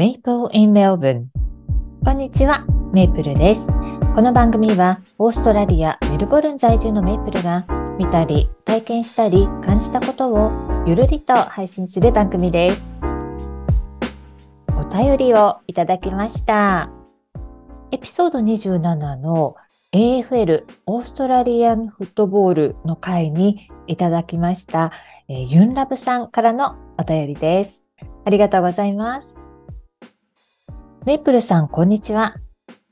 Maple in Melbourne こんにちは、メープルです。この番組はオーストラリア・メルボルン在住のメープルが見たり、体験したり、感じたことをゆるりと配信する番組です。お便りをいただきました。エピソード27の AFL オーストラリアンフットボールの回にいただきました、えー、ユンラブさんからのお便りです。ありがとうございます。メイプルさん、こんにちは。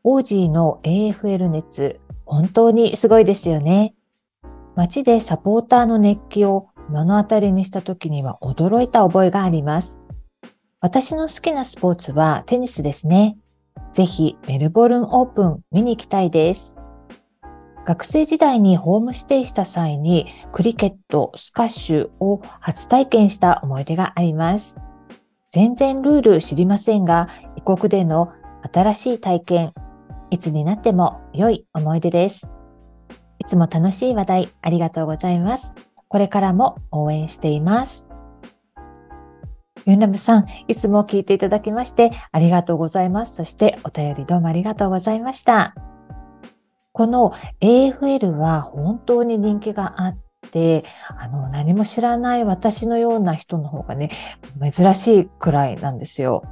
オージーの AFL 熱、本当にすごいですよね。街でサポーターの熱気を目の当たりにした時には驚いた覚えがあります。私の好きなスポーツはテニスですね。ぜひメルボルンオープン見に行きたいです。学生時代にホームステイした際にクリケット、スカッシュを初体験した思い出があります。全然ルール知りませんが、異国での新しい体験、いつになっても良い思い出です。いつも楽しい話題ありがとうございます。これからも応援しています。ユンラムさん、いつも聞いていただきましてありがとうございます。そしてお便りどうもありがとうございました。この AFL は本当に人気があっ、あの、何も知らない私のような人の方がね、珍しいくらいなんですよ。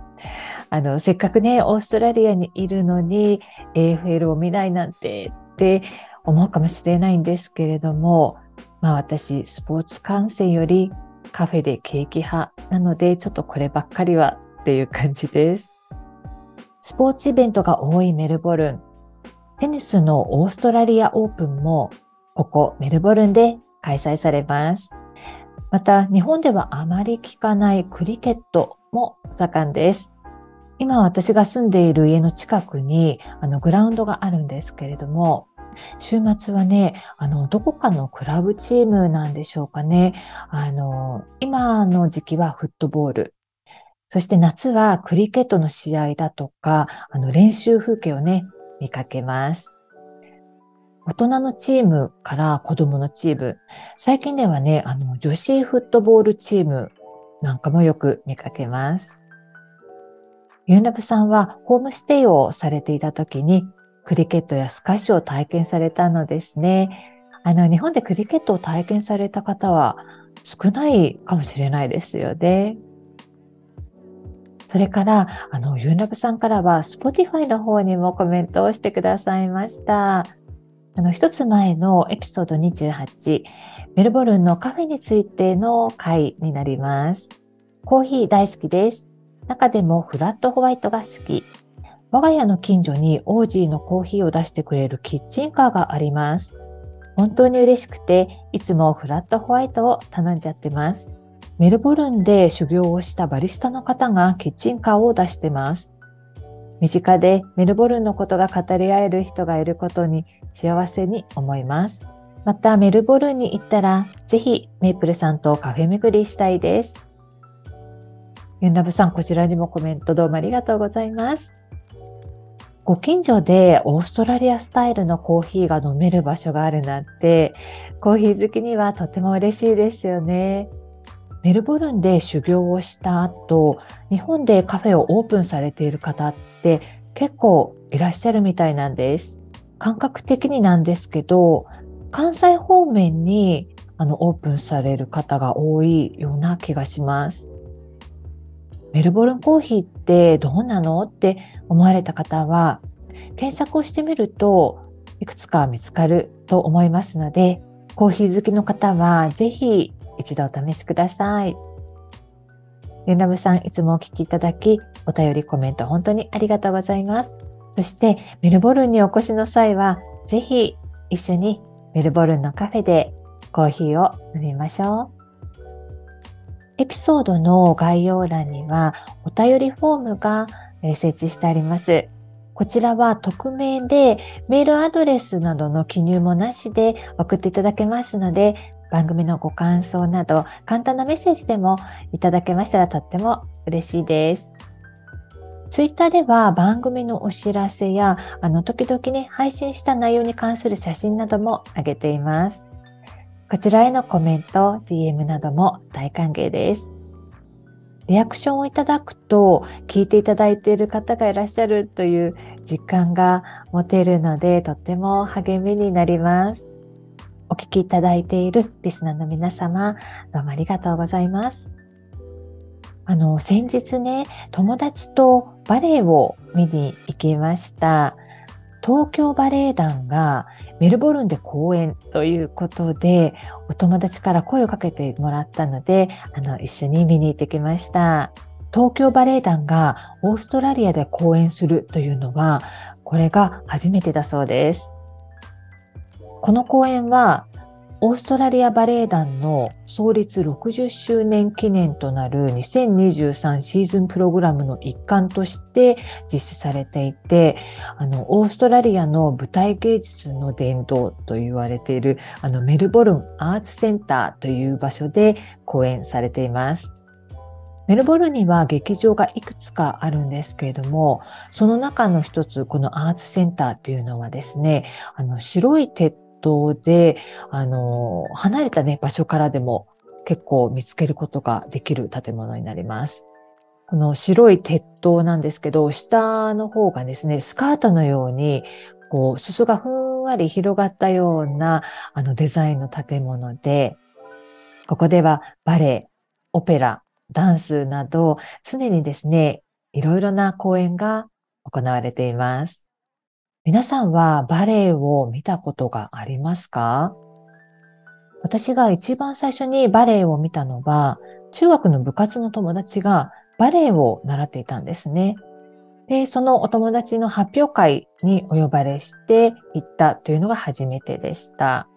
あの、せっかくね、オーストラリアにいるのに、AFL を見ないなんてって思うかもしれないんですけれども、まあ私、スポーツ観戦よりカフェでケーキ派なので、ちょっとこればっかりはっていう感じです。スポーツイベントが多いメルボルン。テニスのオーストラリアオープンも、ここメルボルンで開催されます。また、日本ではあまり聞かないクリケットも盛んです。今私が住んでいる家の近くにあのグラウンドがあるんですけれども、週末はね、あの、どこかのクラブチームなんでしょうかね。あの、今の時期はフットボール。そして夏はクリケットの試合だとか、あの、練習風景をね、見かけます。大人のチームから子供のチーム、最近ではね、あの、女子フットボールチームなんかもよく見かけます。ユンラブさんはホームステイをされていた時にクリケットやスカッシュを体験されたのですね。あの、日本でクリケットを体験された方は少ないかもしれないですよね。それから、あの、ユンラブさんからは、Spotify の方にもコメントをしてくださいました。あの、一つ前のエピソード28、メルボルンのカフェについての回になります。コーヒー大好きです。中でもフラットホワイトが好き。我が家の近所にオージーのコーヒーを出してくれるキッチンカーがあります。本当に嬉しくて、いつもフラットホワイトを頼んじゃってます。メルボルンで修行をしたバリスタの方がキッチンカーを出してます。身近でメルボルンのことが語り合える人がいることに幸せに思います。またメルボルンに行ったらぜひメイプルさんとカフェ巡りしたいです。ユンラブさん、こちらにもコメントどうもありがとうございます。ご近所でオーストラリアスタイルのコーヒーが飲める場所があるなんて、コーヒー好きにはとても嬉しいですよね。メルボルンで修行をした後、日本でカフェをオープンされている方って結構いらっしゃるみたいなんです。感覚的になんですけど、関西方面にあのオープンされる方が多いような気がします。メルボルンコーヒーってどうなのって思われた方は、検索をしてみるといくつか見つかると思いますので、コーヒー好きの方はぜひ一度お試しください。ユナムさん、いつもお聞きいただき、お便りコメント本当にありがとうございます。そして、メルボルンにお越しの際は、ぜひ一緒にメルボルンのカフェでコーヒーを飲みましょう。エピソードの概要欄にはお便りフォームが設置してあります。こちらは匿名でメールアドレスなどの記入もなしで送っていただけますので、番組のご感想など簡単なメッセージでもいただけましたらとっても嬉しいです。ツイッターでは番組のお知らせや、あの、時々ね、配信した内容に関する写真なども上げています。こちらへのコメント、DM なども大歓迎です。リアクションをいただくと聞いていただいている方がいらっしゃるという実感が持てるのでとっても励みになります。お聞きいただいているリスナーの皆様どうもありがとうございます。あの、先日ね、友達とバレエを見に行きました。東京バレエ団がメルボルンで公演ということで、お友達から声をかけてもらったので、あの、一緒に見に行ってきました。東京バレエ団がオーストラリアで公演するというのは、これが初めてだそうです。この公演はオーストラリアバレエ団の創立60周年記念となる2023シーズンプログラムの一環として実施されていて、あの、オーストラリアの舞台芸術の伝道と言われている、あの、メルボルンアーツセンターという場所で講演されています。メルボルンには劇場がいくつかあるんですけれども、その中の一つ、このアーツセンターっていうのはですね、あの、白い鉄トで、あの、離れたね、場所からでも結構見つけることができる建物になります。この白い鉄塔なんですけど、下の方がですね、スカートのように、こう、裾がふんわり広がったような、あのデザインの建物で、ここではバレエ、オペラ、ダンスなど、常にですね、いろいろな公演が行われています。皆さんはバレエを見たことがありますか？私が一番最初にバレエを見たのは、中学の部活の友達がバレエを習っていたんですね。で、そのお友達の発表会にお呼ばれして行ったというのが初めてでした。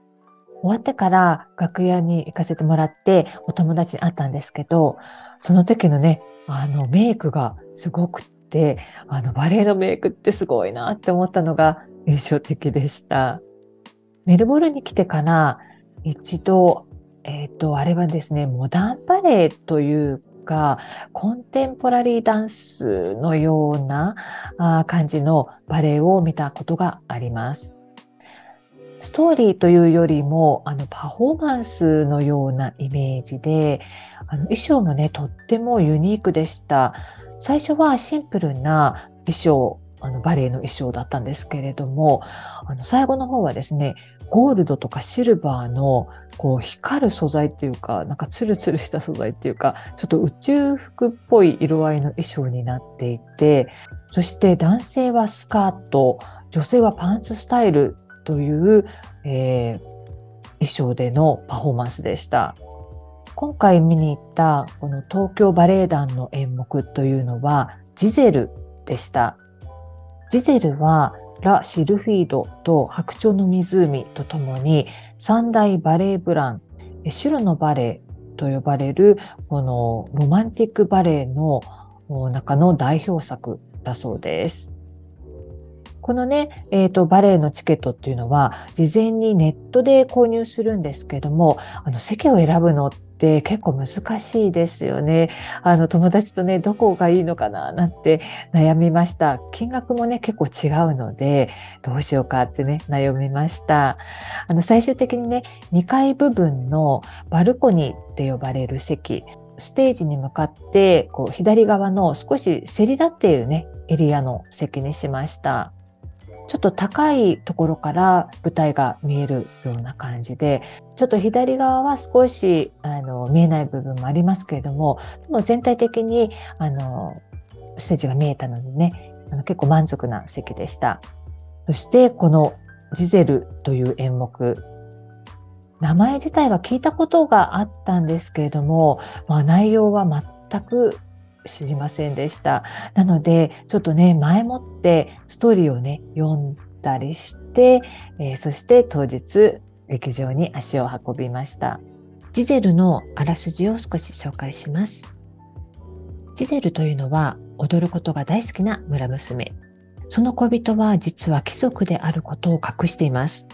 終わってから楽屋に行かせてもらってお友達に会ったんですけど、その時のね、あのメイクがすごくて、あの、バレエのメイクってすごいなって思ったのが印象的でした。メルボルンに来てから一度、えっ、ー、と、あれはですね、モダンバレエというか、コンテンポラリーダンスのようなあ感じのバレエを見たことがあります。ストーリーというよりも、あの、パフォーマンスのようなイメージで、あの衣装もね、とってもユニークでした。最初はシンプルな衣装、あのバレエの衣装だったんですけれども、あの最後の方はですね、ゴールドとかシルバーのこう光る素材っていうか、なんかツルツルした素材っていうか、ちょっと宇宙服っぽい色合いの衣装になっていて、そして男性はスカート、女性はパンツスタイルという、えー、衣装でのパフォーマンスでした。今回見に行ったこの東京バレエ団の演目というのはジゼルでした。ジゼルはラ・シルフィードと白鳥の湖とともに三大バレエブラン、シュルのバレエと呼ばれるこのロマンティックバレエの中の代表作だそうです。このね、えっ、ー、と、バレエのチケットっていうのは、事前にネットで購入するんですけども、あの、席を選ぶのっって結構難しいですよね。あの友達とね、どこがいいのかななんて悩みました。金額もね、結構違うので、どうしようかってね、悩みました。あの最終的にね、2階部分のバルコニーって呼ばれる席、ステージに向かってこう左側の少しせり立っているね、エリアの席にしました。ちょっと高いところから舞台が見えるような感じで、ちょっと左側は少しあの見えない部分もありますけれども、でも全体的にあのステージが見えたのでね、あの結構満足な席でした。そしてこのジゼルという演目、名前自体は聞いたことがあったんですけれども、まあ、内容は全く知りませんでした。なので、ちょっとね、前もってストーリーをね、読んだりして、えー、そして当日、劇場に足を運びました。ジゼルのあらすじを少し紹介します。ジゼルというのは踊ることが大好きな村娘。その恋人は実は貴族であることを隠しています。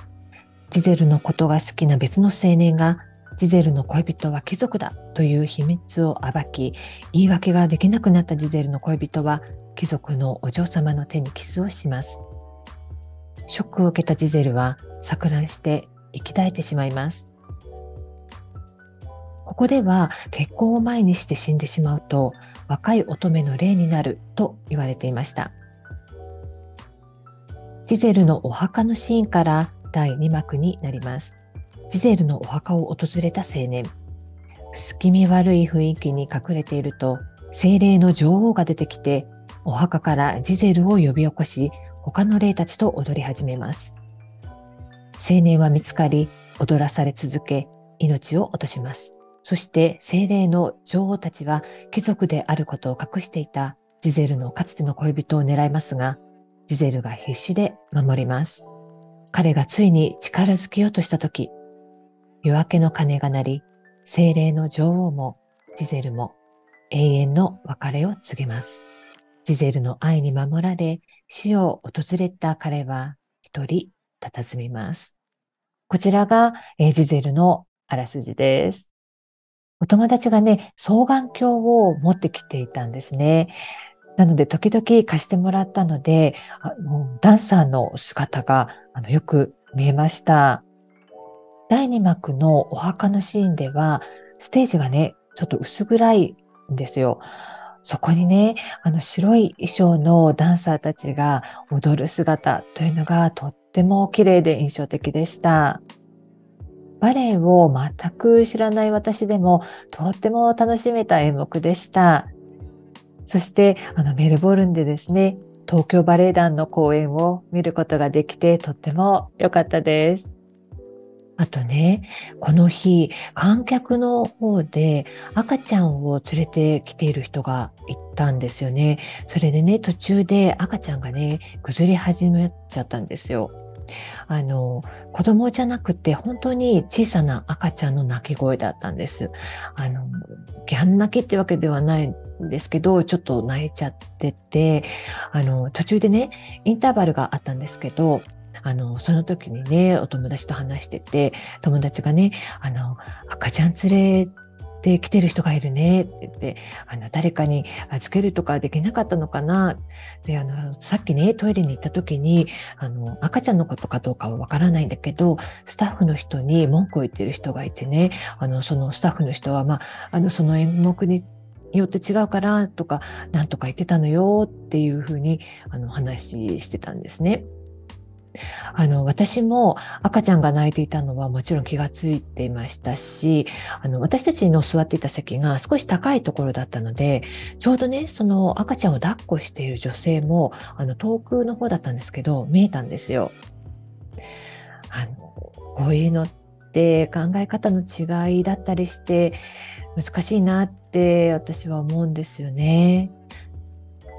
ジゼルのことが好きな別の青年がジゼルの恋人は貴族だという秘密を暴き、言い訳ができなくなったジゼルの恋人は貴族のお嬢様の手にキスをします。ショックを受けたジゼルは錯乱して息絶えてしまいます。ここでは結婚を前にして死んでしまうと若い乙女の霊になると言われていました。ジゼルのお墓のシーンから第2幕になります。ジゼルのお墓を訪れた青年。薄気味悪い雰囲気に隠れていると、精霊の女王が出てきて、お墓からジゼルを呼び起こし、他の霊たちと踊り始めます。青年は見つかり、踊らされ続け、命を落とします。そして精霊の女王たちは貴族であることを隠していたジゼルのかつての恋人を狙いますが、ジゼルが必死で守ります。彼がついに力づけようとしたとき、夜明けの鐘が鳴り、精霊の女王もジゼルも永遠の別れを告げます。ジゼルの愛に守られ、死を訪れた彼は一人佇みます。こちらが、えジゼルのあらすじです。お友達がね、双眼鏡を持ってきていたんですね。なので、時々貸してもらったので、あのダンサーの姿があのよく見えました。第2幕のお墓のシーンでは、ステージがね、ちょっと薄暗いんですよ。そこにね、あの白い衣装のダンサーたちが踊る姿というのがとっても綺麗で印象的でした。バレエを全く知らない私でもとっても楽しめた演目でした。そして、あの、メルボルンでですね、東京バレエ団の公演を見ることができてとっても良かったです。あとね、この日、観客の方で赤ちゃんを連れてきている人がいたんですよね。それでね、途中で赤ちゃんがね、崩れ始めちゃったんですよ。あの、子供じゃなくて本当に小さな赤ちゃんの泣き声だったんです。あの、ギャン泣きってわけではないんですけど、ちょっと泣いちゃってて、あの、途中でね、インターバルがあったんですけど、あの、その時にね、お友達と話してて、友達がね、あの、赤ちゃん連れで来てる人がいるねって言って、あの、誰かに預けるとかできなかったのかなで、あの、さっきね、トイレに行った時に、あの、赤ちゃんのことかどうかはわからないんだけど、スタッフの人に文句を言ってる人がいてね、あの、そのスタッフの人は、まあ、あの、その演目によって違うからとか、なんとか言ってたのよっていうふうに、あの、話してたんですね。あの、私も赤ちゃんが泣いていたのはもちろん気がついていましたし、あの、私たちの座っていた席が少し高いところだったので、ちょうどね、その赤ちゃんを抱っこしている女性も、あの、遠くの方だったんですけど、見えたんですよ。あの、こういうのって考え方の違いだったりして、難しいなって私は思うんですよね。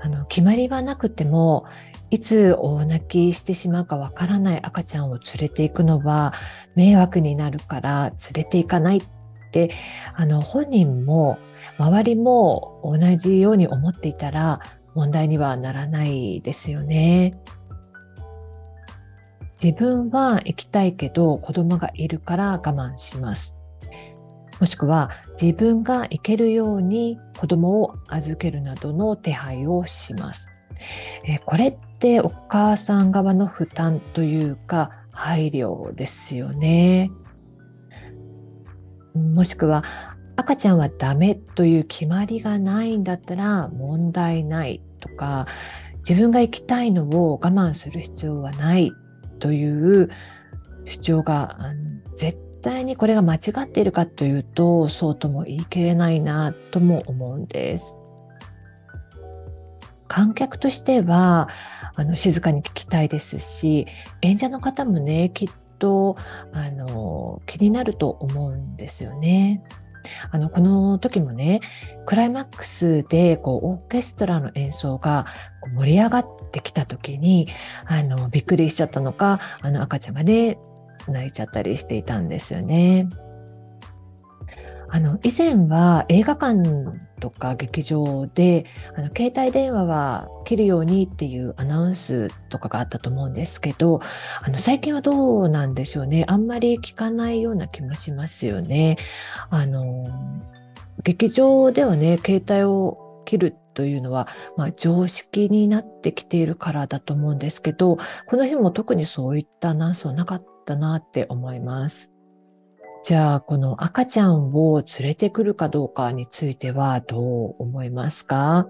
あの、決まりはなくても、いつ大泣きしてしまうかわからない赤ちゃんを連れていくのは迷惑になるから連れて行かないってあの本人も周りも同じように思っていたら問題にはならないですよね。自分は行きたいけど子供がいるから我慢します。もしくは自分が行けるように子供を預けるなどの手配をします。えこれってお母さん側の負担というか配慮ですよね。もしくは赤ちゃんはダメという決まりがないんだったら問題ないとか自分が行きたいのを我慢する必要はないという主張が絶対にこれが間違っているかというとそうとも言い切れないなとも思うんです。観客としてはあの静かに聞きたいですし演者の方もねきっとあの気になると思うんですよね。あのこの時もねクライマックスでこうオーケストラの演奏がこう盛り上がってきた時にあのびっくりしちゃったのかあの赤ちゃんがね泣いちゃったりしていたんですよね。あの以前は映画館とか劇場であの携帯電話は切るようにっていうアナウンスとかがあったと思うんですけどあの最近はどうなんでしょうねあんまり聞かないような気もしますよね。あの劇場ではね携帯を切るというのは、まあ、常識になってきているからだと思うんですけどこの日も特にそういったアナウンスはなかったなって思います。じゃあ、この赤ちゃんを連れてくるかどうかについてはどう思いますか？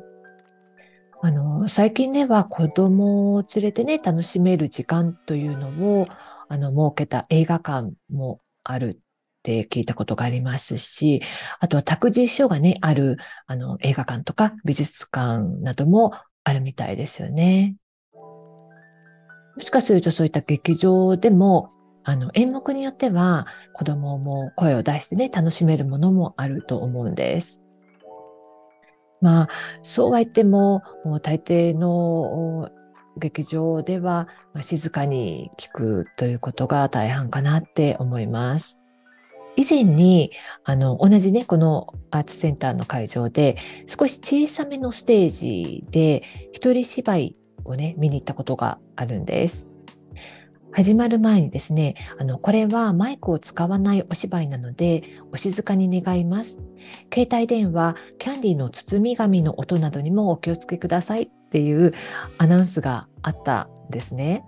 あの、最近では子供を連れてね、楽しめる時間というのを、あの、設けた映画館もあるって聞いたことがありますし、あとは託児所がね、ある、あの、映画館とか美術館などもあるみたいですよね。もしかするとそういった劇場でもあの、演目によっては子供も声を出してね、楽しめるものもあると思うんです。まあ、そうは言っても、もう大抵の劇場ではま静かに聞くということが大半かなって思います。以前に、あの、同じね、このアーツセンターの会場で、少し小さめのステージで、一人芝居をね、見に行ったことがあるんです。始まる前にですね、あの、これはマイクを使わないお芝居なので、お静かに願います。携帯電話、キャンディーの包み紙の音などにもお気をつけくださいっていうアナウンスがあったんですね。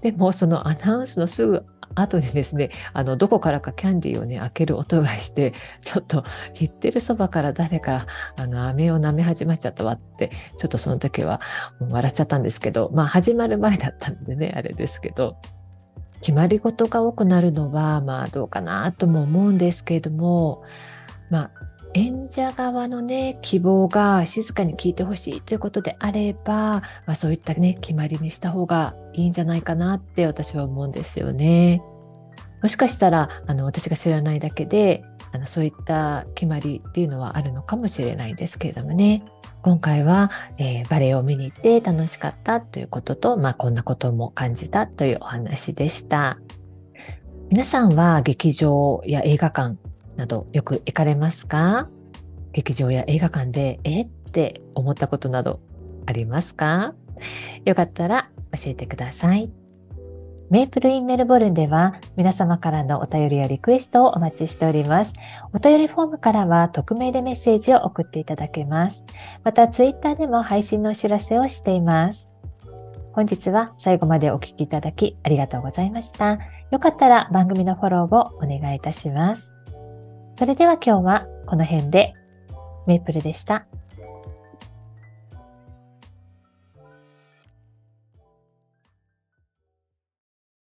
でも、そのアナウンスのすぐ後にですね、あの、どこからかキャンディーをね、開ける音がして、ちょっと、言ってるそばから誰か、あの、飴を舐め始まっちゃったわって、ちょっとその時はもう笑っちゃったんですけど、まあ、始まる前だったんでね、あれですけど、決まり事が多くなるのは、まあ、どうかなとも思うんですけれども、まあ、演者側のね、希望が静かに聞いてほしいということであれば、まあ、そういったね、決まりにした方がいいんじゃないかなって私は思うんですよね。もしかしたら、あの、私が知らないだけで、あの、そういった決まりっていうのはあるのかもしれないですけれどもね。今回は、えー、バレエを見に行って楽しかったということと、まあ、こんなことも感じたというお話でした。皆さんは劇場や映画館などよく行かれますか？劇場や映画館でえ？って思ったことなどありますか？よかったら教えてください。メイプルインメルボルンでは皆様からのお便りやリクエストをお待ちしております。お便りフォームからは匿名でメッセージを送っていただけます。またツイッターでも配信のお知らせをしています。本日は最後までお聴きいただきありがとうございました。よかったら番組のフォローをお願いいたします。それでは今日はこの辺でメイプルでした。